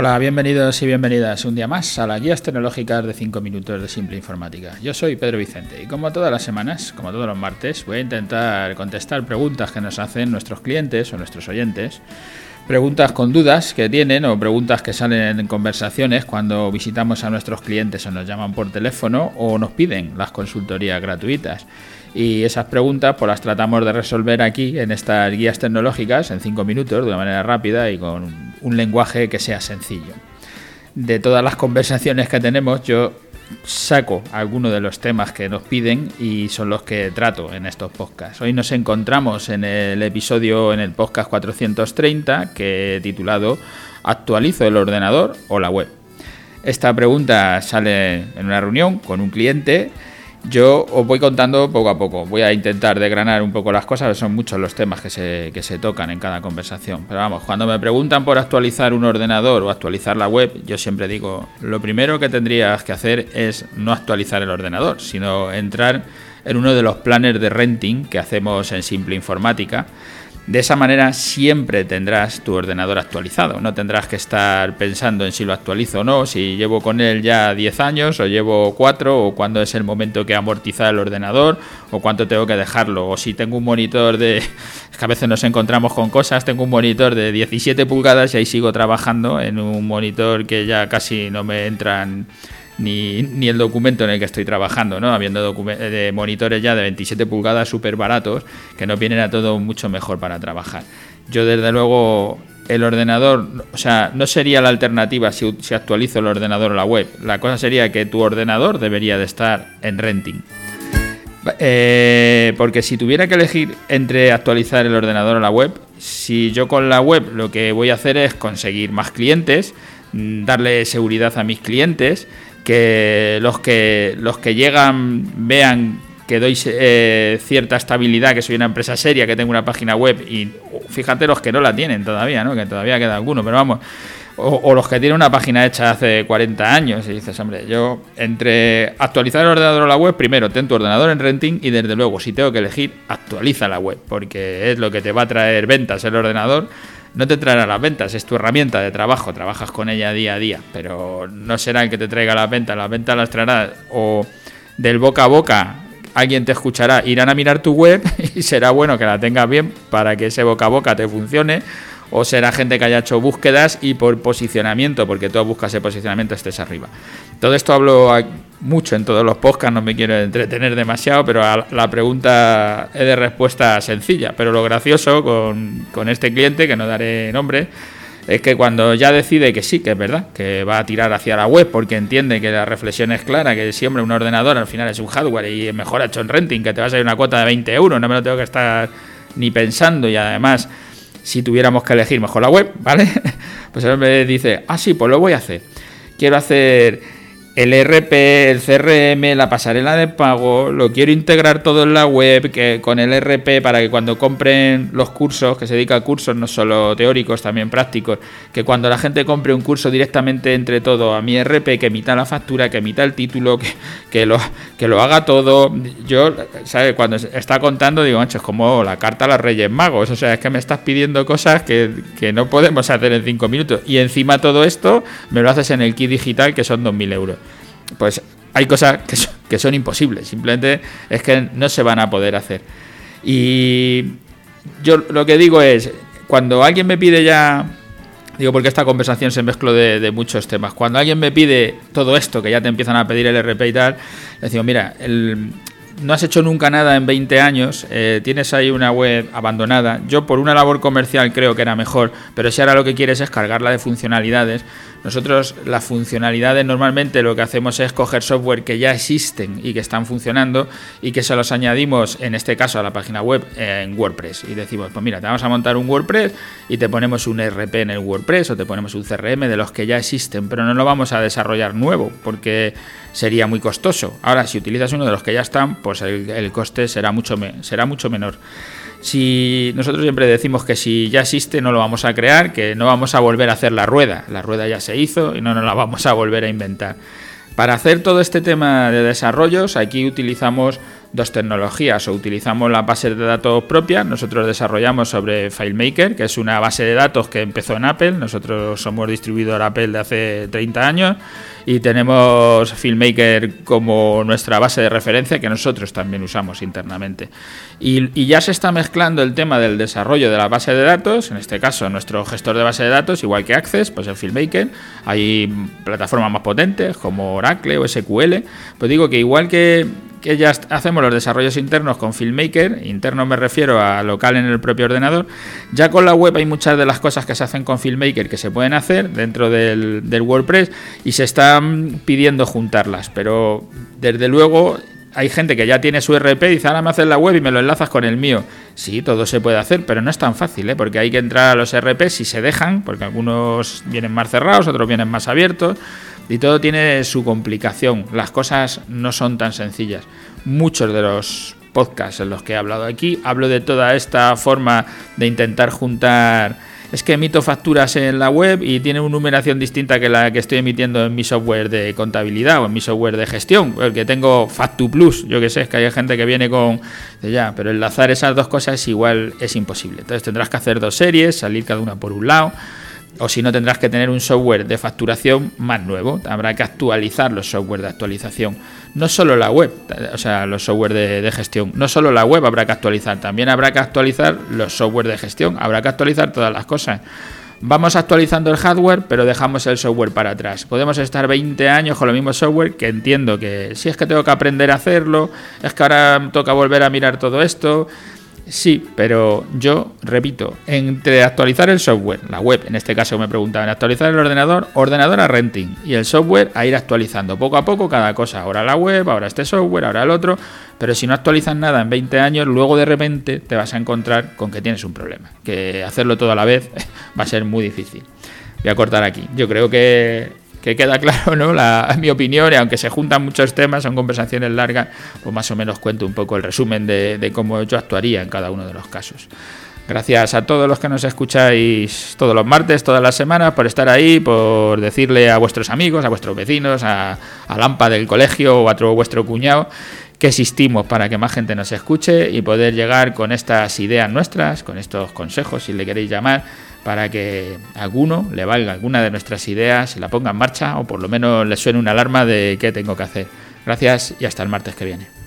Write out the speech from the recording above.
Hola, bienvenidos y bienvenidas un día más a las guías tecnológicas de 5 minutos de Simple Informática. Yo soy Pedro Vicente y como todas las semanas, como todos los martes, voy a intentar contestar preguntas que nos hacen nuestros clientes o nuestros oyentes. Preguntas con dudas que tienen o preguntas que salen en conversaciones cuando visitamos a nuestros clientes o nos llaman por teléfono o nos piden las consultorías gratuitas. Y esas preguntas pues las tratamos de resolver aquí en estas guías tecnológicas en 5 minutos de una manera rápida y con un lenguaje que sea sencillo. De todas las conversaciones que tenemos, yo saco algunos de los temas que nos piden y son los que trato en estos podcasts. Hoy nos encontramos en el episodio, en el podcast 430, que titulado ¿Actualizo el ordenador o la web? Esta pregunta sale en una reunión con un cliente yo os voy contando poco a poco. Voy a intentar degranar un poco las cosas, son muchos los temas que se, que se tocan en cada conversación. Pero vamos, cuando me preguntan por actualizar un ordenador o actualizar la web, yo siempre digo, lo primero que tendrías que hacer es no actualizar el ordenador, sino entrar en uno de los planes de renting que hacemos en Simple Informática de esa manera siempre tendrás tu ordenador actualizado, no tendrás que estar pensando en si lo actualizo o no, si llevo con él ya 10 años o llevo 4 o cuándo es el momento que amortizar el ordenador o cuánto tengo que dejarlo o si tengo un monitor de... Es que a veces nos encontramos con cosas, tengo un monitor de 17 pulgadas y ahí sigo trabajando en un monitor que ya casi no me entran ni, ni, el documento en el que estoy trabajando, ¿no? Habiendo de monitores ya de 27 pulgadas súper baratos que nos vienen a todo mucho mejor para trabajar. Yo desde luego el ordenador, o sea, no sería la alternativa si, si actualizo el ordenador o la web. La cosa sería que tu ordenador debería de estar en renting. Eh, porque si tuviera que elegir entre actualizar el ordenador o la web, si yo con la web lo que voy a hacer es conseguir más clientes, mm, darle seguridad a mis clientes, que los que los que llegan vean que doy eh, cierta estabilidad, que soy una empresa seria, que tengo una página web y fíjate los que no la tienen todavía, ¿no? que todavía queda alguno, pero vamos, o, los que tienen una página hecha hace 40 años y dices, hombre, yo entre actualizar el ordenador o la web, primero ten tu ordenador en renting y desde luego, si tengo que elegir, actualiza la web, porque es lo que te va a traer ventas el ordenador no te traerá las ventas, es tu herramienta de trabajo, trabajas con ella día a día, pero no será el que te traiga las ventas, las ventas las traerá o del boca a boca, alguien te escuchará, irán a mirar tu web y será bueno que la tengas bien para que ese boca a boca te funcione o será gente que haya hecho búsquedas y por posicionamiento, porque tú buscas ese posicionamiento estés arriba. Todo esto hablo mucho en todos los podcasts, no me quiero entretener demasiado, pero la pregunta es de respuesta sencilla. Pero lo gracioso con, con este cliente, que no daré nombre, es que cuando ya decide que sí, que es verdad, que va a tirar hacia la web porque entiende que la reflexión es clara, que siempre un ordenador al final es un hardware y mejor hecho en renting, que te va a salir una cuota de 20 euros, no me lo tengo que estar ni pensando y además si tuviéramos que elegir mejor la web, ¿vale? Pues él me dice, ah, sí, pues lo voy a hacer. Quiero hacer el RP, el CRM, la pasarela de pago, lo quiero integrar todo en la web que, con el RP para que cuando compren los cursos, que se dedica a cursos no solo teóricos, también prácticos, que cuando la gente compre un curso directamente entre todo a mi RP, que emita la factura, que emita el título, que, que, lo, que lo haga todo. Yo, ¿sabes? Cuando está contando, digo, es como la carta a los Reyes Magos, o sea, es que me estás pidiendo cosas que, que no podemos hacer en cinco minutos. Y encima todo esto me lo haces en el kit digital, que son 2.000 euros pues hay cosas que son, imposibles, simplemente es que no se van a poder hacer. Y yo lo que digo es, cuando alguien me pide ya, digo porque esta conversación se mezcló de, muchos temas, cuando alguien me pide todo esto, que ya te empiezan a pedir el RP y tal, le digo, mira, no has hecho nunca nada en 20 años, eh, tienes ahí una web abandonada, yo por una labor comercial creo que era mejor, pero si ahora lo que quieres es cargarla de funcionalidades, nosotros las funcionalidades normalmente lo que hacemos es coger software que ya existen y que están funcionando y que se los añadimos, en este caso a la página web, en WordPress. Y decimos, pues mira, te vamos a montar un WordPress y te ponemos un RP en el WordPress o te ponemos un CRM de los que ya existen, pero no lo vamos a desarrollar nuevo porque sería muy costoso. Ahora, si utilizas uno de los que ya están, pues el, coste será mucho, será mucho menor si nosotros siempre decimos que si ya existe no lo vamos a crear, que no vamos a volver a hacer la rueda, la rueda ya se hizo y no nos la vamos a volver a inventar. Para hacer todo este tema de desarrollos, aquí utilizamos dos tecnologías, o utilizamos las bases de datos propias, nosotros desarrollamos sobre FileMaker, que es una base de datos que empezó en Apple, nosotros somos distribuidor Apple de hace 30 años y tenemos FileMaker como nuestra base de referencia que nosotros también usamos internamente. Y, ya se está mezclando el tema del desarrollo de la base de datos, en este caso nuestro gestor de base de datos, igual que Access, pues en FileMaker, hay plataformas más potentes como Oracle o SQL, pues digo que igual que que ya hacemos los desarrollos internos con FilmMaker, interno me refiero a local en el propio ordenador, ya con la web hay muchas de las cosas que se hacen con FilmMaker que se pueden hacer dentro del, WordPress y se están pidiendo juntarlas, pero desde luego hay gente que ya tiene su RP y dice, ahora me haces la web y me lo enlazas con el mío. Sí, todo se puede hacer, pero no es tan fácil, ¿eh? porque hay que entrar a los RP si se dejan, porque algunos vienen más cerrados, otros vienen más abiertos. Y todo tiene su complicación. Las cosas no son tan sencillas. Muchos de los podcasts en los que he hablado aquí hablo de toda esta forma de intentar juntar. Es que emito facturas en la web y tiene una numeración distinta que la que estoy emitiendo en mi software de contabilidad o en mi software de gestión, el que tengo Factu Plus. Yo que sé, es que hay gente que viene con. Ya, pero enlazar esas dos cosas igual es imposible. Entonces tendrás que hacer dos series, salir cada una por un lado o si no tendrás que tener un software de facturación más nuevo. Habrá que actualizar los software de actualización. No solo la web, o sea, los software de, gestión. No solo la web habrá que actualizar, también habrá que actualizar los software de gestión. Habrá que actualizar todas las cosas. Vamos actualizando el hardware, pero dejamos el software para atrás. Podemos estar 20 años con lo mismo software, que entiendo que si es que tengo que aprender a hacerlo, es que ahora toca volver a mirar todo esto. Sí, pero yo repito, entre actualizar el software, la web, en este caso me preguntaban, actualizar el ordenador, ordenador a renting y el software a ir actualizando poco a poco cada cosa. Ahora la web, ahora este software, ahora el otro. Pero si no actualizas nada en 20 años, luego de repente te vas a encontrar con que tienes un problema. Que hacerlo todo a la vez va a ser muy difícil. Voy a cortar aquí. Yo creo que que queda claro, ¿no? La, mi opinión, y aunque se juntan muchos temas, son conversaciones largas, pues más o menos cuento un poco el resumen de, cómo yo actuaría en cada uno de los casos. Gracias a todos los que nos escucháis todos los martes, todas las semanas, por estar ahí, por decirle a vuestros amigos, a vuestros vecinos, a, a Lampa del colegio o a otro vuestro cuñado que existimos para que más gente nos escuche y poder llegar con estas ideas nuestras, con estos consejos, si le queréis llamar, para que alguno le valga alguna de nuestras ideas, se la ponga en marcha o por lo menos le suene una alarma de qué tengo que hacer. Gracias y hasta el martes que viene.